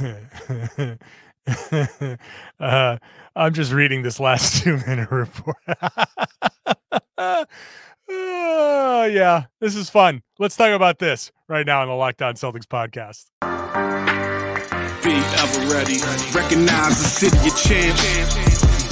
uh, I'm just reading this last two minute report. uh, yeah, this is fun. Let's talk about this right now on the Locked On Celtics podcast. Be ever ready. Recognize the city of champs.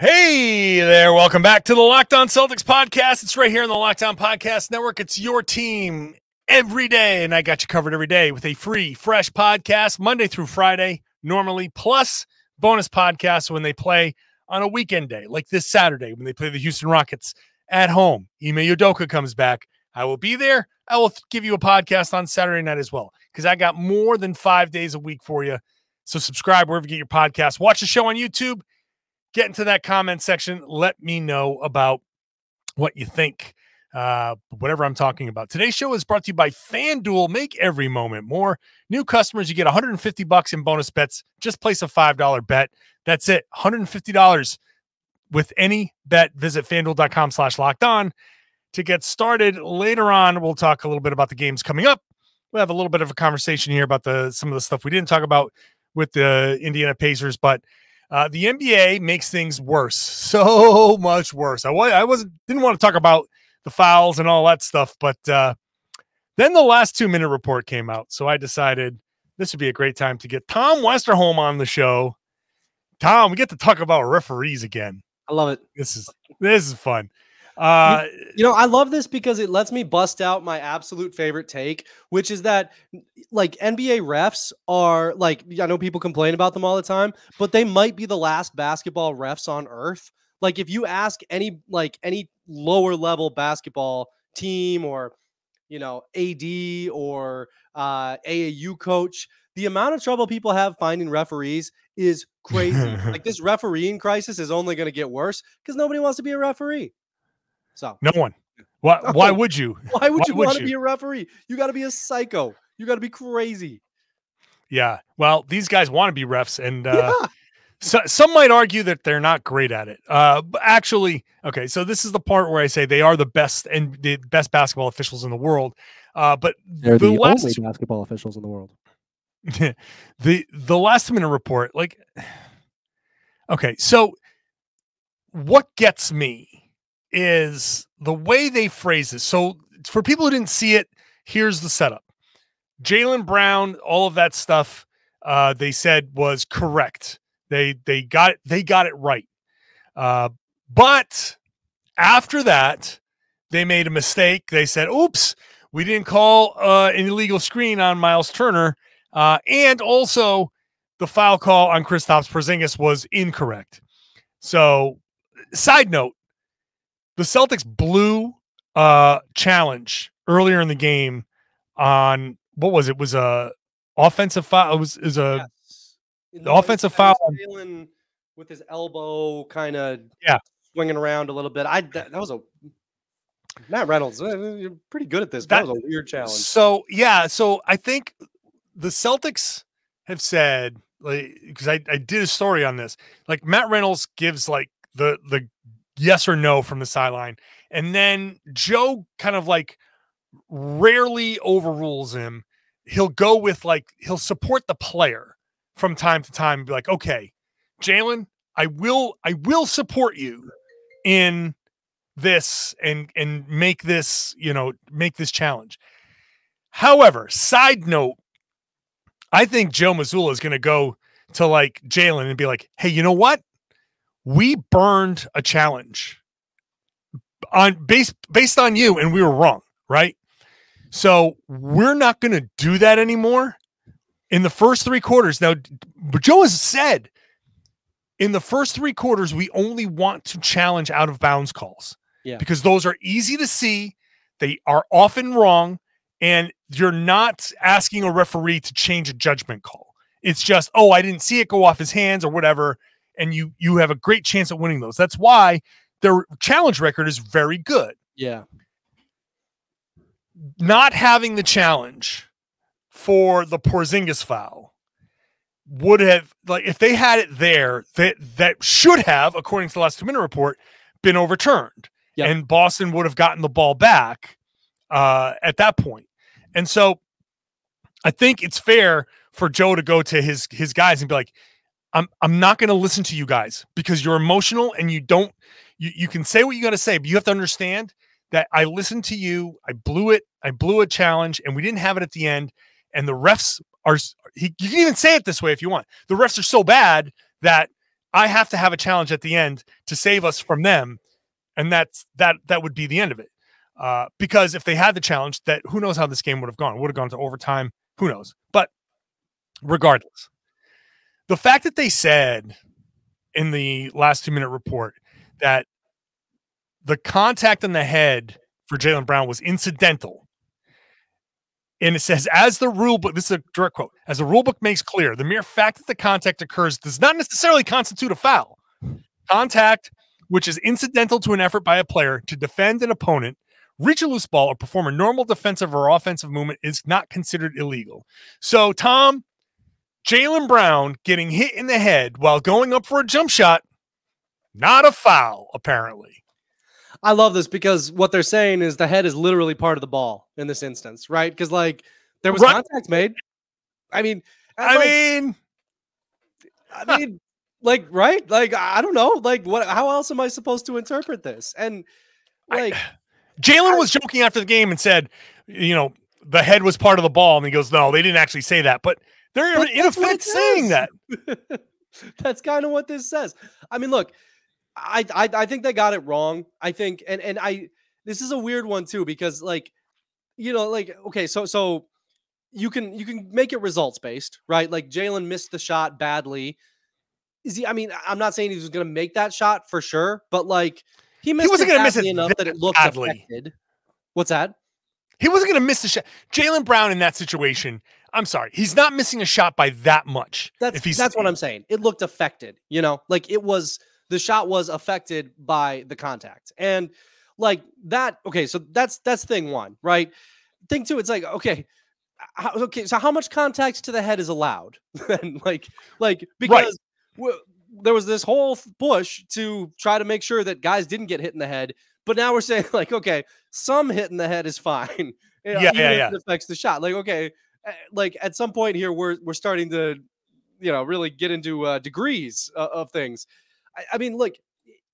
Hey there, welcome back to the Locked On Celtics podcast. It's right here on the Locked On Podcast Network. It's your team every day, and I got you covered every day with a free, fresh podcast Monday through Friday, normally, plus bonus podcasts when they play on a weekend day, like this Saturday when they play the Houston Rockets at home. Ime Udoka comes back. I will be there. I will give you a podcast on Saturday night as well because I got more than five days a week for you. So subscribe wherever you get your podcast. Watch the show on YouTube get into that comment section. Let me know about what you think, uh, whatever I'm talking about. Today's show is brought to you by FanDuel. Make every moment more. New customers, you get 150 bucks in bonus bets. Just place a $5 bet. That's it. $150 with any bet. Visit fanduel.com slash locked on to get started. Later on, we'll talk a little bit about the games coming up. We'll have a little bit of a conversation here about the some of the stuff we didn't talk about with the Indiana Pacers, but uh, the NBA makes things worse, so much worse. I, I wasn't didn't want to talk about the fouls and all that stuff, but uh, then the last two minute report came out, so I decided this would be a great time to get Tom Westerholm on the show. Tom, we get to talk about referees again. I love it. This is this is fun. Uh, you, know, I love this because it lets me bust out my absolute favorite take, which is that like NBA refs are like I know people complain about them all the time, but they might be the last basketball refs on earth. Like if you ask any like any lower level basketball team or you know AD or uh, AAU coach, the amount of trouble people have finding referees is crazy. like this refereeing crisis is only going to get worse because nobody wants to be a referee. So no one. Why? Why would you? Why would why you want to be a referee? You got to be a psycho. You got to be crazy. Yeah. Well, these guys want to be refs, and uh, yeah. so, some might argue that they're not great at it. Uh, but actually, okay. So this is the part where I say they are the best and the best basketball officials in the world. Uh, but they're the, the last, only basketball officials in the world. the the last minute report, like, okay. So what gets me is the way they phrase it. So for people who didn't see it, here's the setup. Jaylen Brown, all of that stuff, uh, they said was correct. They they got it, they got it right. Uh, but after that, they made a mistake. They said, "Oops, we didn't call uh, an illegal screen on Myles Turner," uh, and also the foul call on Kristaps Porzingis was incorrect. So, side note: the Celtics blew uh challenge earlier in the game on what was it? it was a offensive foul. It was is a yes. offensive foul with his elbow kind of yeah swinging around a little bit. I that, that was a Matt Reynolds. Uh, you're pretty good at this. That, that was a weird challenge. So yeah, so I think the Celtics have said like because I, I did a story on this. Like Matt Reynolds gives like the the yes or no from the sideline. And then Joe kind of like rarely overrules him. He'll go with like, he'll support the player from time to time be like, okay, Jaylen, I will, I will support you in this and and make this, you know, make this challenge. However, side note, I think Joe Mazzulla is to go to like Jaylen and be like, hey, you know what? We burned a challenge on based based on you and we were wrong right? So we're not going to do that anymore in the first three quarters. Now joe has said in the first three quarters we only want to challenge out of bounds calls. Yeah. because those are easy to see they are often wrong and you're not asking a referee to change a judgment call. It's just, oh, I didn't see it go off his hands or whatever, and you you have a great chance at winning those. That's why their challenge record is very good. Yeah. Not having the challenge for the Porzingis foul would have like if they had it there that that should have, according to the last two minute report, been overturned, Yep. and Boston would have gotten the ball back uh, at that point. And so, I think it's fair for Joe to go to his his guys and be like, "I'm I'm not going to listen to you guys because you're emotional and you don't you you can say what you got to say, but you have to understand that I listened to you. I blew it. I blew a challenge, and we didn't have it at the end. And the refs are he, you can even say it this way if you want. The refs are so bad that I have to have a challenge at the end to save us from them, and that's that that would be the end of it. Uh, because if they had the challenge, that who knows how this game would have gone? Would have gone to overtime. Who knows? But regardless, the fact that they said in the last two minute report that the contact on the head for Jaylen Brown was incidental. And it says, as the rule book, this is a direct quote, as the rule book makes clear, the mere fact that the contact occurs does not necessarily constitute a foul. Contact, which is incidental to an effort by a player to defend an opponent, reach a loose ball, or perform a normal defensive or offensive movement, is not considered illegal. So, Tom, Jaylen Brown getting hit in the head while going up for a jump shot, not a foul, apparently. I love this because what they're saying is the head is literally part of the ball in this instance, right? Because like there was Right. contact made. I mean, I like, mean, I mean, like, right? Like, I don't know. Like, what? How else am I supposed to interpret this? And like, Jaylen was joking after the game and said, you know, the head was part of the ball. And he goes, no, they didn't actually say that. But they're But in effect saying that. that's kind of what this says. I mean, look, I, I I think they got it wrong. I think, and and I this is a weird one too because like, you know, like okay, so so you can you can make it results based, right? Like Jaylen missed the shot badly. Is he? I mean, I'm not saying he was going to make that shot for sure, but like he missed wasn't gonna miss badly it enough that it looked badly. affected. What's that? He wasn't going to miss the shot. Jaylen Brown in that situation, I'm sorry, he's not missing a shot by that much. That's that's what I'm saying. It looked affected, you know, like it was the shot was affected by the contact, and like that. Okay, so that's that's thing one, right? Thing two, it's like okay, how, okay, so how much contact to the head is allowed? Then, like, like because w- there was this whole push to try to make sure that guys didn't get hit in the head, but now we're saying like, okay, some hit in the head is fine. you know, Yeah, yeah, yeah. It affects the shot. Like, okay, like at some point here, we're we're starting to you know really get into uh, degrees uh, of things I, I mean look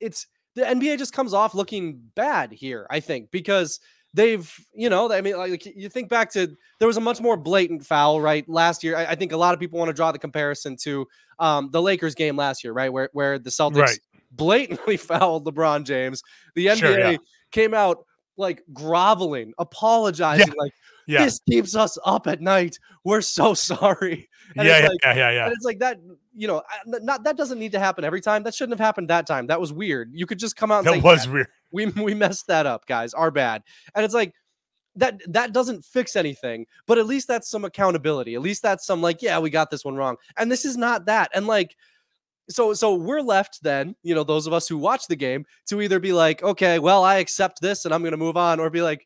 it's the nba just comes off looking bad here i think because they've you know i mean like you think back to there was a much more blatant foul right last year i, I think a lot of people want to draw the comparison to um, the lakers game last year right where, where the celtics Right. blatantly fouled lebron james the nba Sure, yeah. came out like groveling apologizing like Yeah. this keeps us up at night we're so sorry Yeah, and yeah, it's like, yeah, yeah, yeah. and it's like that, you know, not that doesn't need to happen every time. That shouldn't have happened that time. That was weird. You could just come out and say, That was "Yeah, weird. we we messed that up, guys. Our bad. And it's like that that doesn't fix anything, but at least that's some accountability. At least that's some like, yeah, we got this one wrong. And this is not that. And like so so we're left then, you know, those of us who watch the game to either be like, okay, well, I accept this and I'm going to move on or be like "Uh,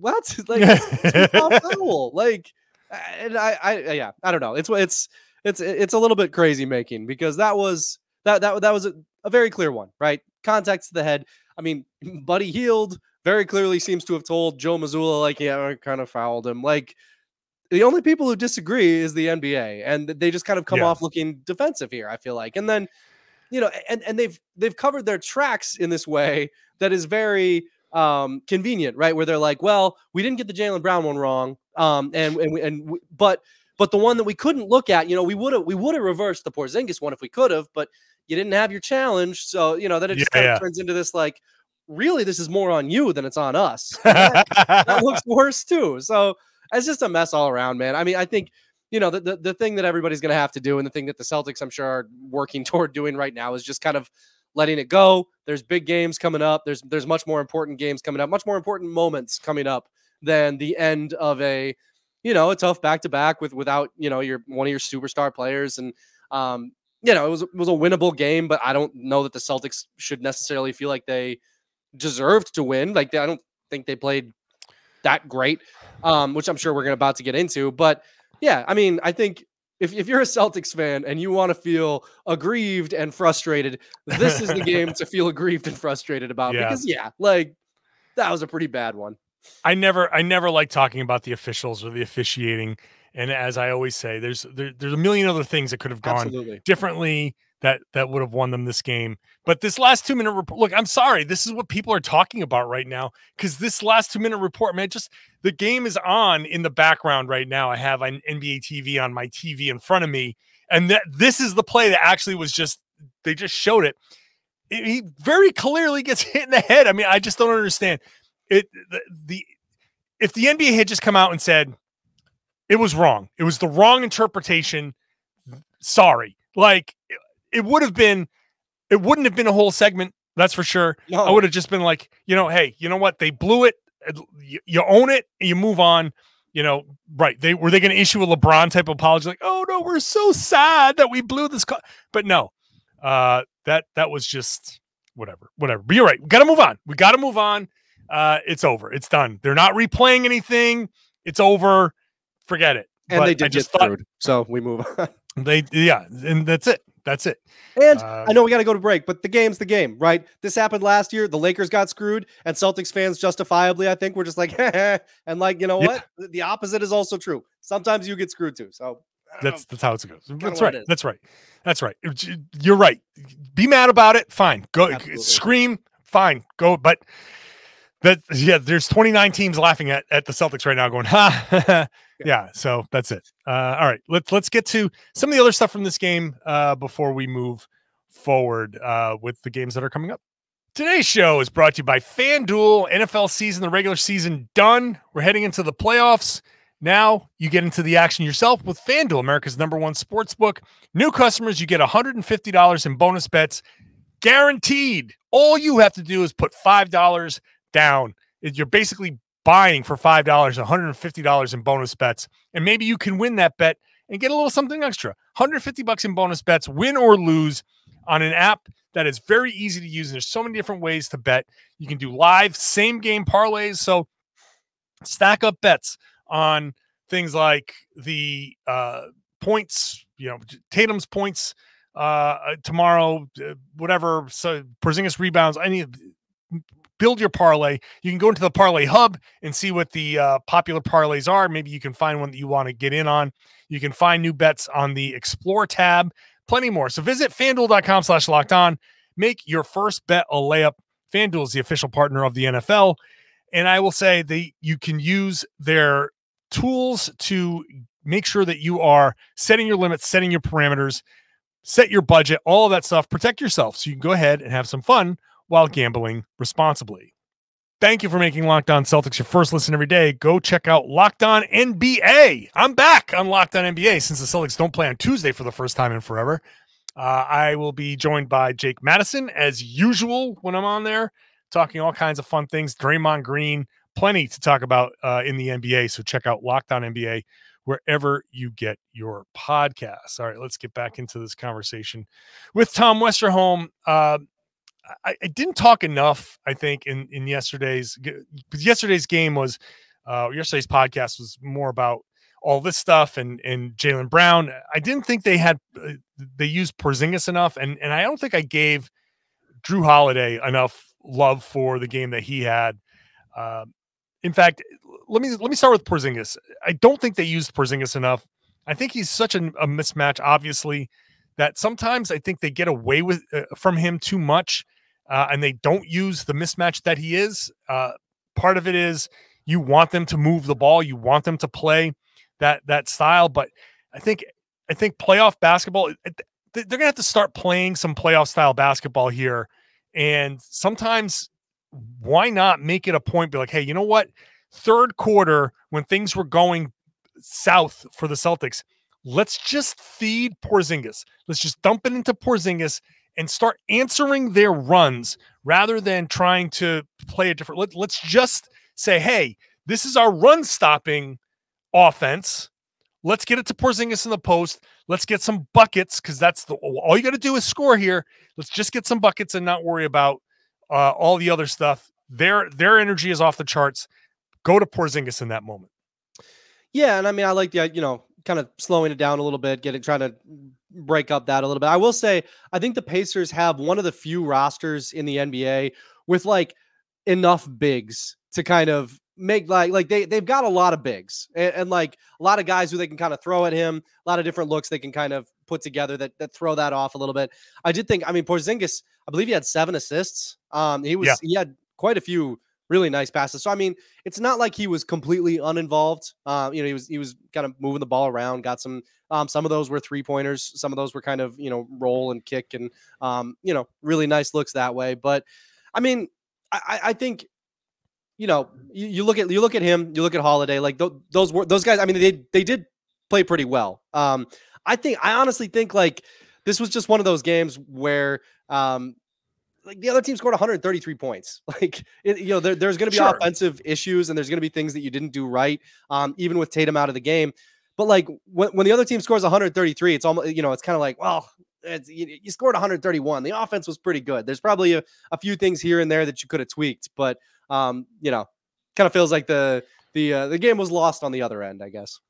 what? Like it's. Like, uh, and I, I, uh, yeah, I don't know. It's it's it's it's a little bit crazy making because that was that that that was a, a very clear one, right? Contact to the head. I mean, Buddy Hield very clearly seems to have told Joe Mazzulla like, yeah, I kind of fouled him. Like, the only people who disagree is the NBA, and they just kind of come Yeah. off looking defensive here. I feel like, and then you know, and and they've they've covered their tracks in this way that is very um convenient, right? Where they're like, well, we didn't get the Jaylen Brown one wrong, um, and and we- and we- but but the one that we couldn't look at, you know, we would have we would have reversed the Porzingis one if we could have, but you didn't have your challenge, so you know that it just Yeah, kind yeah. of turns into this like, really, this is more on you than it's on us. That- that looks worse too. So it's just a mess all around, man. I mean, I think you know the, the the thing that everybody's going to have to do, and the thing that the Celtics, I'm sure, are working toward doing right now is just kind of letting it go. There's big games coming up. There's there's much more important games coming up, much more important moments coming up than the end of a you know, a tough back to back with without, you know, your one of your superstar players. And um, you know, it was it was a winnable game, but I don't know that the Celtics should necessarily feel like they deserved to win. Like they, I don't think they played that great, um, which I'm sure we're gonna about to get into. But yeah, I mean, I think if, if you're a Celtics fan and you want to feel aggrieved and frustrated, this is the game to feel aggrieved and frustrated about. Yeah. Because yeah, like that was a pretty bad one. I never I never like talking about the officials or the officiating. And as I always say, there's there, there's a million other things that could have gone Absolutely. differently that that would have won them this game. But this last two minute report, look, I'm sorry, this is what people are talking about right now because this last two minute report, man, just the game is on in the background right now. I have an NBA TV on my TV in front of me, and that this is the play that actually was just they just showed it. It- He very clearly gets hit in the head. I mean, I just don't understand it. The, the if the NBA had just come out and said it was wrong, it was the wrong interpretation. Sorry, like it, would have been, it wouldn't have been a whole segment. That's for sure. I would have just been like, you know, hey, you know what? They blew it. You, you own it. You move on. You know, right? They were they going to issue a LeBron type of apology, like, oh no, we're so sad that we blew this. Co-. But no, uh, that that was just whatever, whatever. But you're right. We got to move on. We got to move on. Uh, it's over. It's done. They're not replaying anything. It's over. Forget it. and But they I did just get thought screwed. So we move on. they, yeah, and that's it. That's it. And Uh, I know we got to go to break, but the game's the game, right? This happened last year. The Lakers got screwed, and Celtics fans justifiably, I think, were just like, and like, you know Yeah. what? The- opposite is also true. Sometimes you get screwed too. So don't know. That's that's how it goes. That's right. That's right. That's right. You're right. Be mad about it. Fine. Go Absolutely. scream. Fine. Go. But that yeah, there's 29 teams laughing at, at the Celtics right now, going ha. yeah. So that's it. Uh, all right. Let's let's get to some of the other stuff from this game uh, before we move forward uh, with the games that are coming up. Today's show is brought to you by FanDuel. NFL season, the regular season done. We're heading into the playoffs. Now you get into the action yourself with FanDuel, America's number one sports book. New customers, you get $150 in bonus bets guaranteed. All you have to do is put $5 down. You're basically buying for $5, $150 in bonus bets. And maybe you can win that bet and get a little something extra. 150 bucks in bonus bets, win or lose on an app that is very easy to use. And there's so many different ways to bet. You can do live same game parlays. So stack up bets on things like the uh, points, you know, Tatum's points uh, uh, tomorrow, uh, whatever. So Porzingis rebounds. Any build your parlay. You can go into the parlay hub and see what the uh, popular parlays are. Maybe you can find one that you want to get in on. You can find new bets on the explore tab. Plenty more. So visit fanduel.com slash locked on. Make your first bet a layup. FanDuel is the official partner of the NFL. And I will say that you can use their tools to make sure that you are setting your limits, setting your parameters, set your budget, all of that stuff. Protect yourself so you can go ahead and have some fun while gambling responsibly. Thank you for making Locked On Celtics your first listen every day. Go check out Locked On NBA. I'm back on Locked On NBA since the Celtics don't play on Tuesday for the first time in forever. Uh, I will be joined by Jake Madison as usual when I'm on there, talking all kinds of fun things. Draymond Green, plenty to talk about uh, in the NBA. So check out Locked On NBA wherever you get your podcasts. All right, let's get back into this conversation with Tom Westerholm. Uh, I, I didn't talk enough, I think, in in yesterday's yesterday's game was uh, yesterday's podcast was more about all this stuff and and Jaylen Brown. I didn't think they had uh, they used Porzingis enough, and and I don't think I gave Jrue Holiday enough love for the game that he had. Uh, in fact, let me let me start with Porzingis. I don't think they used Porzingis enough. I think he's such an, a mismatch, obviously, that sometimes I think they get away with uh, from him too much, uh, and they don't use the mismatch that he is. Uh, part of it is you want them to move the ball, you want them to play that that style, but I think I think playoff basketball they're gonna have to start playing some playoff style basketball here, and sometimes why not make it a point? Be like, hey, you know what? Third quarter when things were going south for the Celtics, let's just feed Porzingis. Let's just dump it into Porzingis and start answering their runs rather than trying to play a different. Let, let's just say, hey, this is our run stopping offense. Let's get it to Porzingis in the post. Let's get some buckets because that's the all you got to do is score here. Let's just get some buckets and not worry about uh, all the other stuff. Their their energy is off the charts. Go to Porzingis in that moment. Yeah, and I mean, I like the you know kind of slowing it down a little bit, getting trying to break up that a little bit. I will say, I think the Pacers have one of the few rosters in the NBA with like enough bigs to kind of make like like they they've got a lot of bigs and, and, like a lot of guys who they can kind of throw at him, a lot of different looks they can kind of put together that that throw that off a little bit. I did think, I mean, Porzingis, I believe he had seven assists. Um, he was yeah. he had quite a few really nice passes. So I mean, it's not like he was completely uninvolved. Uh, you know, he was he was kind of moving the ball around, got some um, some of those were three pointers, some of those were kind of, you know, roll and kick and um, you know, really nice looks that way. But I mean, I, I think you know, you, you, look at you look at him, you look at Holiday, like th- those were those guys. I mean, they they did play pretty well. Um, I think I honestly think like this was just one of those games where um, like the other team scored 133 points. Like it, you know, there, there's going to be sure. offensive issues and there's going to be things that you didn't do right, um, even with Tatum out of the game. But like when, when the other team scores 133, it's almost you know it's kind of like well. You, you, scored 131. The offense was pretty good. There's probably a, a few things here and there that you could have tweaked, but um, you know, kind of feels like the the uh, the game was lost on the other end, I guess.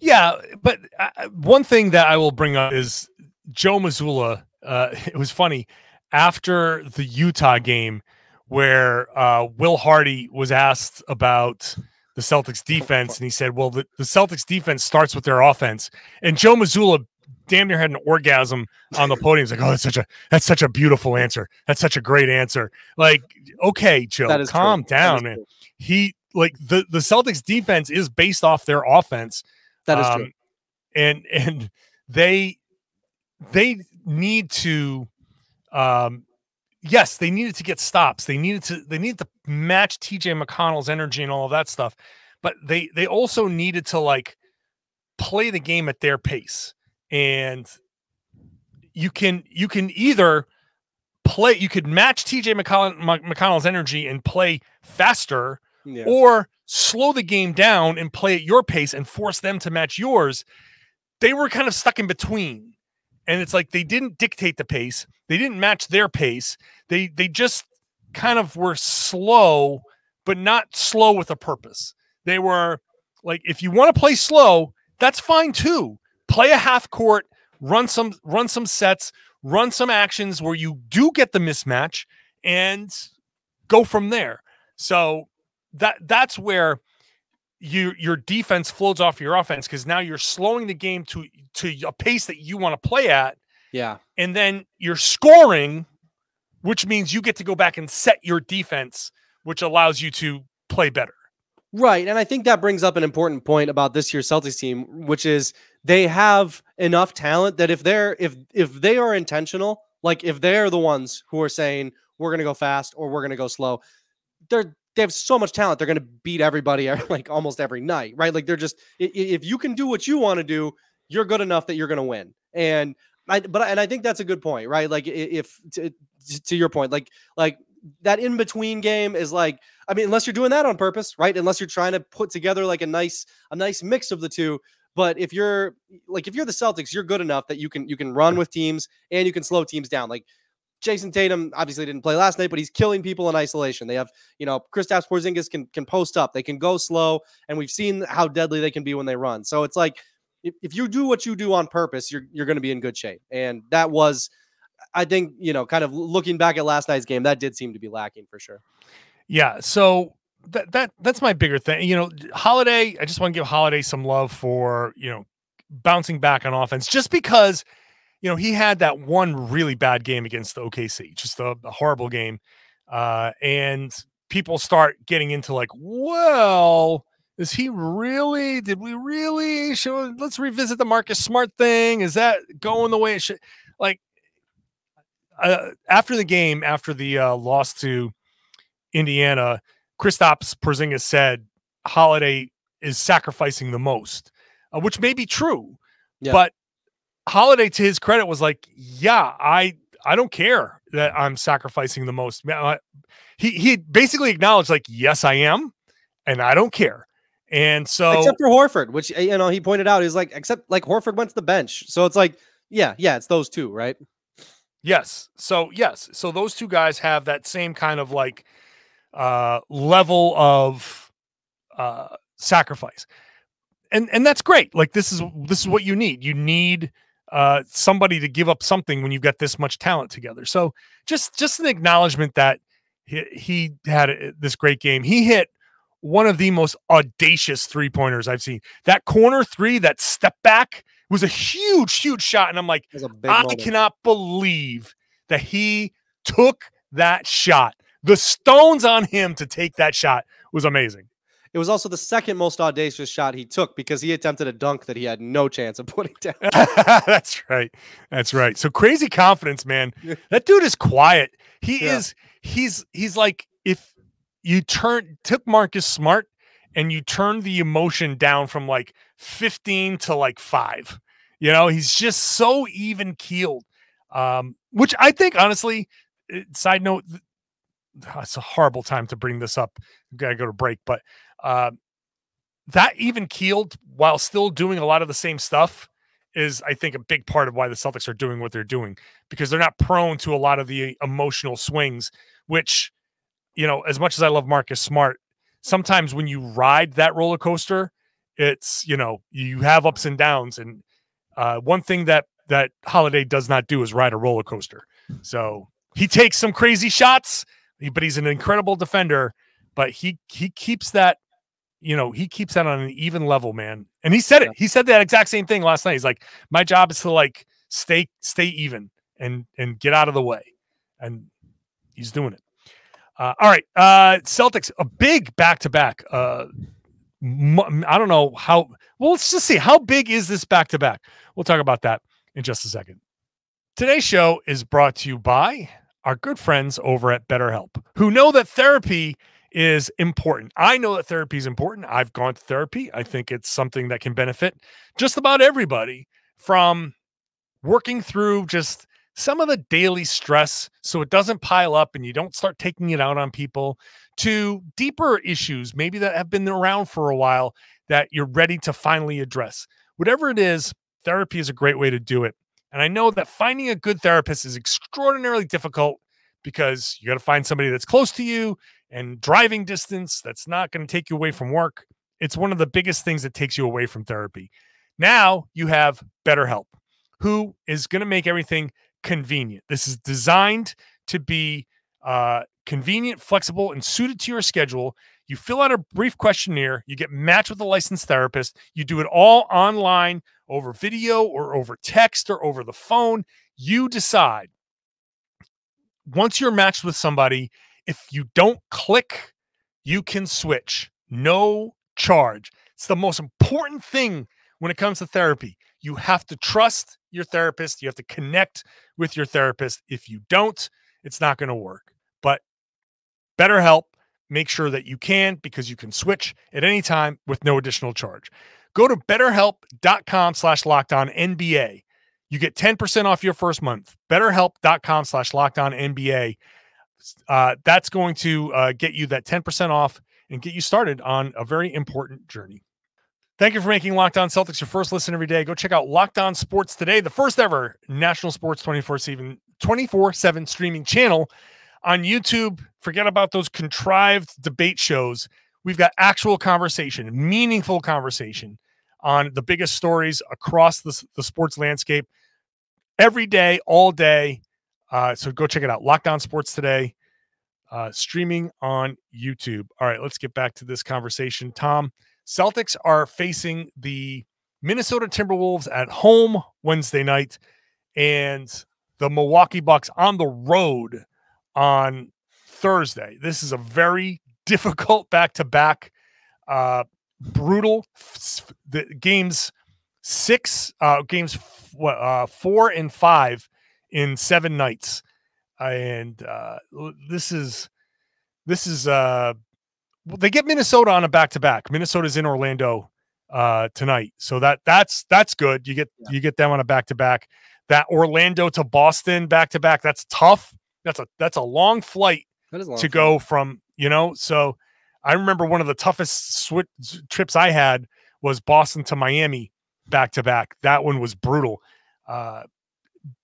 Yeah, but uh, one thing that I will bring up is Joe Mazzulla. Uh, it was funny after the Utah game where uh, Will Hardy was asked about the Celtics defense, and he said, "Well, the, the Celtics defense starts with their offense." And Joe Mazzulla damn near had an orgasm on the podium. He's like, "Oh, that's such a that's such a beautiful answer. That's such a great answer." Like, okay, Joe, calm true. down, man. He like the the Celtics defense is based off their offense. That is um, true, and and they they need to um, yes, they needed to get stops. They needed to they needed to match TJ McConnell's energy and all of that stuff. But they they also needed to like play the game at their pace. And you can you can either play you could match TJ McConnell, McConnell's energy and play faster yeah. or slow the game down and play at your pace and force them to match yours. They were kind of stuck in between and it's like they didn't dictate the pace they didn't match their pace they they just kind of were slow but not slow with a purpose. They were like if you want to play slow that's fine too. Play a half court run some run some sets run some actions where you do get the mismatch and go from there. So that that's where you your defense flows off your offense because now you're slowing the game to to a pace that you want to play at. Yeah. And then you're scoring, which means you get to go back and set your defense, which allows you to play better. Right. And I think that brings up an important point about this year's Celtics team, which is they have enough talent that if they're if if they are intentional, like if they're the ones who are saying we're gonna go fast or we're gonna go slow, they're they have so much talent. They're going to beat everybody like almost every night, right? Like they're just if you can do what you want to do, you're good enough that you're going to win. And I but and I think that's a good point, right? Like if to, to your point, like like that in between game is like I mean, unless you're doing that on purpose, right? Unless you're trying to put together like a nice a nice mix of the two. But if you're like if you're the Celtics, you're good enough that you can you can run with teams and you can slow teams down. Like Jayson Tatum obviously didn't play last night, but he's killing people in isolation. They have, you know, Kristaps Porzingis can can post up. They can go slow, and we've seen how deadly they can be when they run. So it's like if, if you do what you do on purpose, you're you're going to be in good shape. And that was, I think, you know, kind of looking back at last night's game, that did seem to be lacking for sure. Yeah. So that that that's my bigger thing. You know, Holiday. I just want to give Holiday some love for you know bouncing back on offense, just because you know, he had that one really bad game against the OKC, just a, a horrible game. Uh, and people start getting into like, well, is he really? Did we really show? Let's revisit the Marcus Smart thing. Is that going the way it should? Like, uh, after the game, after the uh, loss to Indiana, Kristaps Porzingis said Holiday is sacrificing the most, uh, which may be true, yeah. but Holiday, to his credit, was like, "Yeah, I I don't care that I'm sacrificing the most." He he basically acknowledged, like, "Yes, I am, and I don't care." And so, except for Horford, which uh, you know he pointed out is like, except like Horford went to the bench, so it's like, yeah, yeah, it's those two, right? Yes. So yes. So those two guys have that same kind of like uh level of uh sacrifice. And and that's great. Like this is this is what you need. You need uh somebody to give up something when you've got this much talent together. So just just an acknowledgement that he, he had this great game. He hit one of the most audacious three pointers I've seen. That corner three, that step back was a huge, huge shot. And I'm like, I moment. cannot believe that he took that shot. The stones on him to take that shot was amazing. It was also the second most audacious shot he took because he attempted a dunk that he had no chance of putting down. That's right. That's right. So crazy confidence, man. That dude is quiet. He yeah. is he's he's like if you turn took Marcus Smart and you turn the emotion down from like 15 to like 5. You know, he's just so even keeled. Um, which I think honestly, eh, side note, it's a horrible time to bring this up. gotta go to break, but uh, that even keeled while still doing a lot of the same stuff is, I think, a big part of why the Celtics are doing what they're doing because they're not prone to a lot of the emotional swings, which, you know, as much as I love Marcus Smart, sometimes when you ride that roller coaster, it's, you know, you have ups and downs. And uh, one thing that that Holiday does not do is ride a roller coaster. So he takes some crazy shots, but he's an incredible defender. But he he keeps that, you know, he keeps that on an even level, man. And he said it. He said that exact same thing last night. He's like, my job is to like stay stay even and and get out of the way, and he's doing it. Uh, all right, uh, Celtics a big back to back. Uh, I don't know how. Well, let's just see how big is this back to back. We'll talk about that in just a second. Today's show is brought to you by our good friends over at BetterHelp, who know that therapy is important. I know that therapy is important. I've gone to therapy. I think it's something that can benefit just about everybody from working through just some of the daily stress so it doesn't pile up and you don't start taking it out on people to deeper issues, maybe that have been around for a while that you're ready to finally address. Whatever it is, therapy is a great way to do it. And I know that finding a good therapist is extraordinarily difficult because you got to find somebody that's close to you and driving distance that's not going to take you away from work. It's one of the biggest things that takes you away from therapy. Now you have BetterHelp, who is going to make everything convenient. This is designed to be uh, convenient, flexible, and suited to your schedule. You fill out a brief questionnaire, you get matched with a licensed therapist, you do it all online over video or over text or over the phone. You decide. Once you're matched with somebody, if you don't click, you can switch. No charge. It's the most important thing when it comes to therapy. You have to trust your therapist, you have to connect with your therapist. If you don't, it's not going to work. But BetterHelp make sure that you can because you can switch at any time with no additional charge. Go to betterhelp.com slash locked on NBA. You get 10% off your first month. Betterhelp.com slash locked on NBA. Uh, that's going to uh, get you that 10% off and get you started on a very important journey. Thank you for making Locked On Celtics your first listen every day. Go check out Locked On Sports today, the first ever national sports 24 7 24 7 streaming channel on YouTube. Forget about those contrived debate shows. We've got actual conversation, meaningful conversation on the biggest stories across the, the sports landscape every day, all day. Uh, so go check it out. Locked On Sports today, uh, streaming on YouTube. All right, let's get back to this conversation. Tom, Celtics are facing the Minnesota Timberwolves at home Wednesday night and the Milwaukee Bucks on the road on Thursday. This is a very difficult back to back, brutal the games six, uh, games uh, four and five in seven nights. And uh, this is, this is, uh, they get Minnesota on a back to back. Minnesota's in Orlando uh tonight. So that that's that's good. You get yeah. you get them on a back to back. That Orlando to Boston back to back, that's tough. That's a that's a long flight long to go from, you know. So I remember one of the toughest switch trips I had was Boston to Miami back to back. That one was brutal. Uh,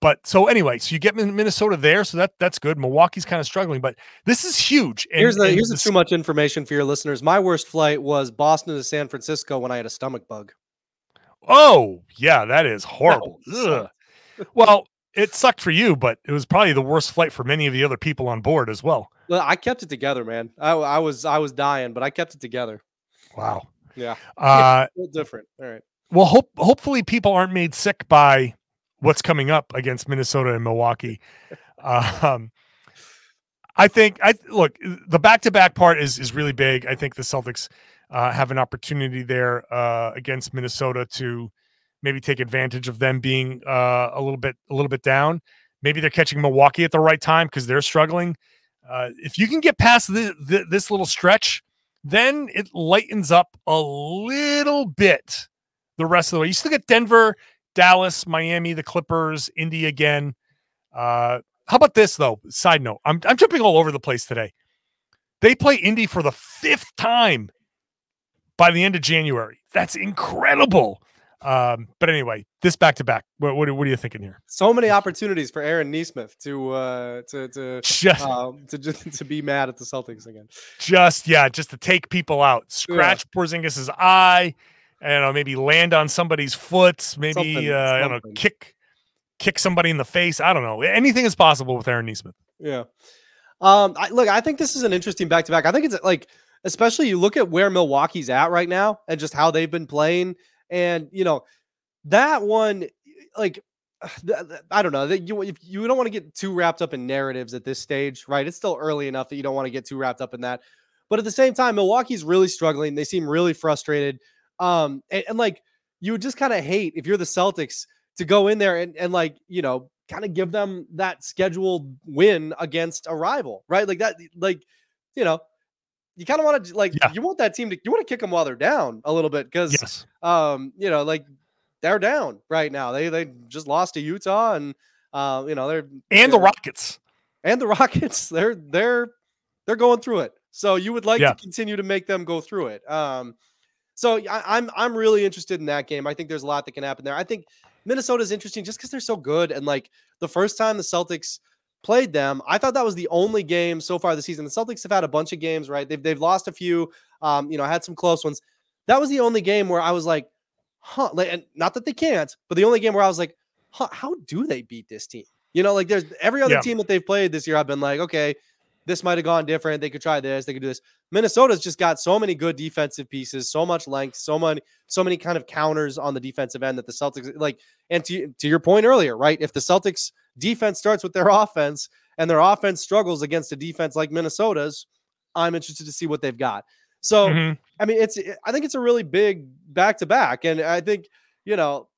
but so anyway, so you get Minnesota there, so that that's good. Milwaukee's kind of struggling, but this is huge. And, here's the here's the too much information for your listeners. My worst flight was Boston to San Francisco when I had a stomach bug. Oh yeah, that is horrible. That well, it sucked for you, but it was probably the worst flight for many of the other people on board as well. Well, I kept it together, man. I, I was I was dying, but I kept it together. Wow. Yeah. Uh, yeah, different. All right. Well, hope hopefully people aren't made sick by what's coming up against Minnesota and Milwaukee. um, I think I look the back to back part is is really big. I think the Celtics uh, have an opportunity there uh, against Minnesota to maybe take advantage of them being uh, a little bit a little bit down. Maybe they're catching Milwaukee at the right time because they're struggling. Uh, if you can get past this little stretch, then it lightens up a little bit the rest of the way. You still get Denver, Dallas, Miami, the Clippers, Indy again. Uh, how about this though? Side note, I'm I'm jumping all over the place today. They play Indy for the fifth time by the end of January. That's incredible. Um, but anyway, this back to back. What, what, are you thinking here? So many opportunities for Aaron Nesmith to uh, to to just um, to just to be mad at the Celtics again. Just yeah, just to take people out, scratch yeah. Porzingis's eye, and know, maybe land on somebody's foot, maybe something, uh, I don't know, kick kick somebody in the face. I don't know. Anything is possible with Aaron Nesmith. Yeah. Um, I, look, I think this is an interesting back to back. I think it's like, especially you look at where Milwaukee's at right now and just how they've been playing and you know, that one, like, I don't know that you if you don't want to get too wrapped up in narratives at this stage, right? It's still early enough that you don't want to get too wrapped up in that. But at the same time, Milwaukee's really struggling. They seem really frustrated. Um, and, and like you would just kind of hate if you're the Celtics to go in there and, and like, you know, kind of give them that scheduled win against a rival, right? Like that, like, you know, you kind of want to like yeah. you want that team to you want to kick them while they're down a little bit because yes. um you know like they're down right now they they just lost to Utah and uh you know they're and the Rockets and the Rockets they're they're they're going through it so you would like yeah. to continue to make them go through it um so I, I'm I'm really interested in that game I think there's a lot that can happen there I think Minnesota's interesting just because they're so good and like the first time the Celtics played them. I thought that was the only game so far this season. The Celtics have had a bunch of games, right? They've they've lost a few, um, you know, had some close ones. That was the only game where I was like, huh, like, and not that they can't, but the only game where I was like, huh, how do they beat this team? You know, like there's every other yeah. team that they've played this year. I've been like, okay, this might have gone different. They could try this. They could do this. Minnesota's just got so many good defensive pieces, so much length, so many, so many kind of counters on the defensive end that the Celtics like. And to to your point earlier, right? If the Celtics defense starts with their offense and their offense struggles against a defense like Minnesota's, I'm interested to see what they've got. So, mm-hmm. I mean, it's I think it's a really big back to back, and I think you know,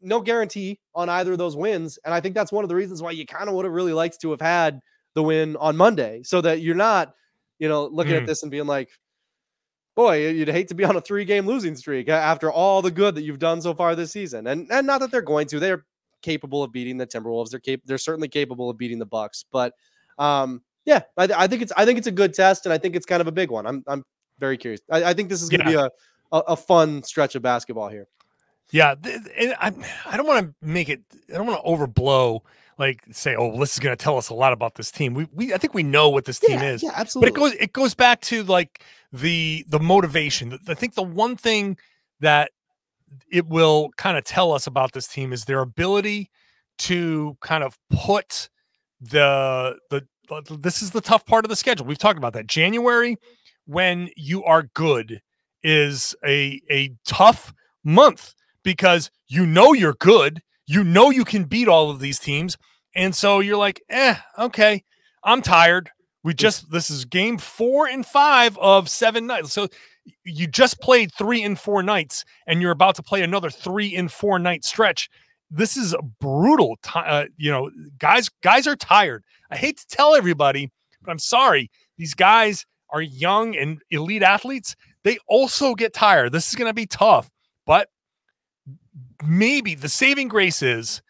no guarantee on either of those wins, and I think that's one of the reasons why you kind of would have really liked to have had the win on Monday, so that you're not, you know, looking mm-hmm. at this and being like, boy, you'd hate to be on a three game losing streak after all the good that you've done so far this season. And and not that they're going to. They're capable of beating the Timberwolves. They're cap- they're certainly capable of beating the Bucks. But um, yeah, I, th- I, think it's I think it's a good test, and I think it's kind of a big one. I'm I'm very curious. I, I think this is going to yeah. be a, a, a fun stretch of basketball here. Yeah, and I I don't want to make it. I don't want to overblow. Like say, oh, this is going to tell us a lot about this team. We, we, I think we know what this team yeah, is. Yeah, absolutely. But it goes, it goes back to like the the motivation. I think the one thing that it will kind of tell us about this team is their ability to kind of put the the this is the tough part of the schedule. We've talked about that. January when you are good is a a tough month because you know you're good, you know you can beat all of these teams, and so you're like, "Eh, okay, I'm tired. We just this is game 4 and 5 of 7 nights." So you just played three and four nights and you're about to play another three and four night stretch. This is a brutal t- uh, you know guys guys are tired. I hate to tell everybody but i'm sorry. These guys are young and elite athletes. They also get tired. This is going to be tough but maybe the saving grace is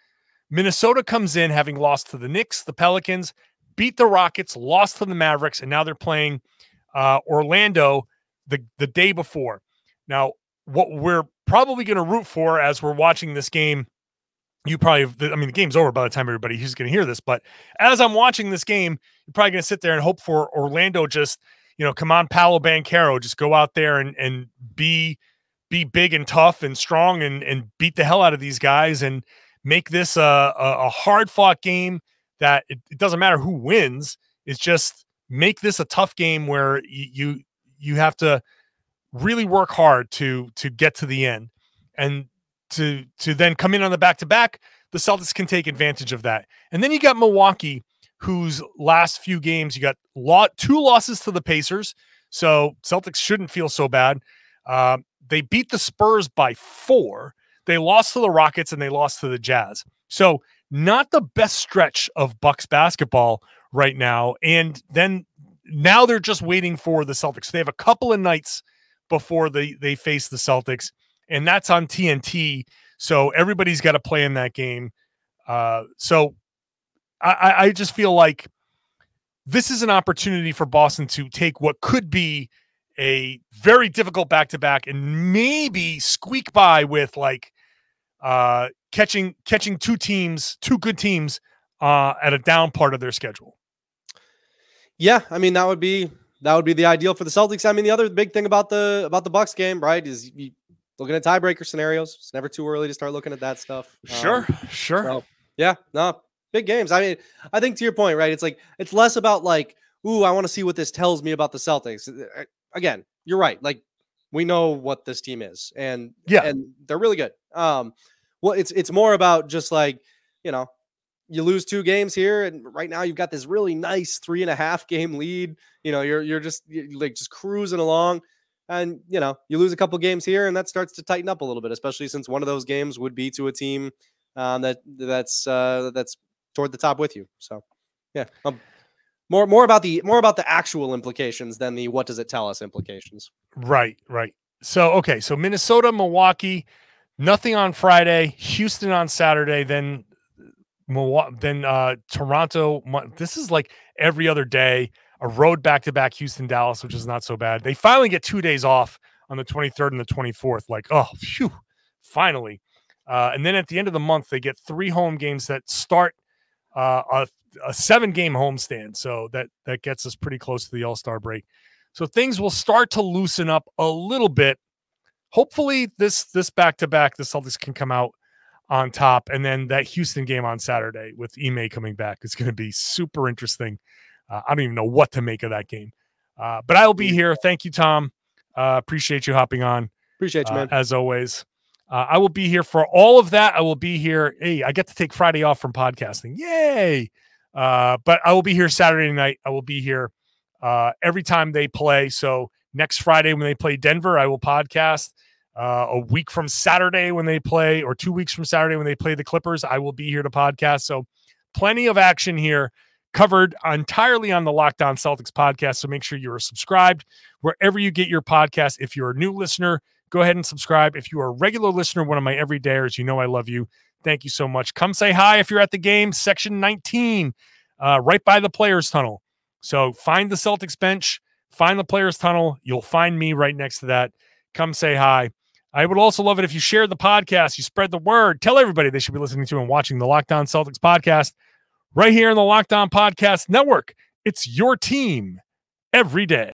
minnesota comes in having lost to the knicks the pelicans beat the rockets lost to the mavericks and now they're playing uh, Orlando the the day before. Now, what we're probably going to root for as we're watching this game you probably i mean the game's over by the time everybody who's going to hear this but as i'm watching this game you're probably going to sit there and hope for orlando just you know come on Paolo Banchero just go out there and and be be big and tough and strong and and beat the hell out of these guys and make this a, a, a hard fought game that it, it, doesn't matter who wins. It's just make this a tough game where you you have to really work hard to to get to the end. And to to then come in on the back to back the celtics can take advantage of that. And then you got milwaukee whose last few games you got lot two losses to the pacers. So celtics shouldn't feel so bad. Uh, they beat the spurs by four they lost to the rockets and they lost to the jazz so not the best stretch of bucks basketball right now and then now they're just waiting for the celtics they have a couple of nights before they they face the Celtics, and that's on TNT. So everybody's got to play in that game. Uh, so I, I just feel like this is an opportunity for Boston to take what could be a very difficult back to back and maybe squeak by with like uh, catching catching two teams, two good teams uh, at a down part of their schedule. Yeah, I mean that would be that would be the ideal for the Celtics. I mean, the other big thing about the about the Bucks game, right, is you looking at tiebreaker scenarios. It's never too early to start looking at that stuff. Sure, um, sure. So, yeah, no, big games. I mean, I think to your point, right? It's like it's less about like, ooh, I want to see what this tells me about the Celtics. Again, you're right. Like we know what this team is, and yeah, and they're really good. Um, well, it's it's more about just like you know you lose two games here, and right now you've got this really nice three and a half game lead. You know, you're you're just you're like just cruising along, and you know you lose a couple games here, and that starts to tighten up a little bit, especially since one of those games would be to a team um, that that's uh, that's toward the top with you. So, yeah, um, more more about the more about the actual implications than the what does it tell us implications. Right, right. So okay, so Minnesota, Milwaukee, nothing on Friday, Houston on Saturday, then then uh, Toronto. This is like every other day. A road back to back Houston, Dallas, which is not so bad. They finally get two days off on the 23rd and the 24th. Like, oh, phew, finally. Uh, and then at the end of the month, they get three home games that start uh, a, a seven game homestand. So that that gets us pretty close to the All Star break. So things will start to loosen up a little bit. Hopefully, this this back to back, the Celtics can come out on top. And then that Houston game on Saturday with Ime coming back is going to be super interesting. Uh, I don't even know what to make of that game. Uh, but I will be here. Thank you, Tom. Uh, appreciate you hopping on. Appreciate you, uh, man. as always. Uh, I will be here for all of that. I will be here. Hey, I get to take Friday off from podcasting. Yay. Uh, but I will be here Saturday night. I will be here uh, every time they play. So next Friday when they play Denver, I will podcast. Uh, a week from Saturday when they play, or two weeks from Saturday when they play the Clippers, I will be here to podcast. So, plenty of action here covered entirely on the Locked On Celtics podcast. So, make sure you are subscribed wherever you get your podcast. If you're a new listener, go ahead and subscribe. If you are a regular listener, one of my everydayers, you know I love you. Thank you so much. Come say hi if you're at the game, section 19, uh, right by the players' tunnel. So, find the Celtics bench, find the players' tunnel. You'll find me right next to that. Come say hi. I would also love it if you shared the podcast, you spread the word, tell everybody they should be listening to and watching the Locked On Celtics podcast right here in the Locked On Podcast Network. It's your team every day.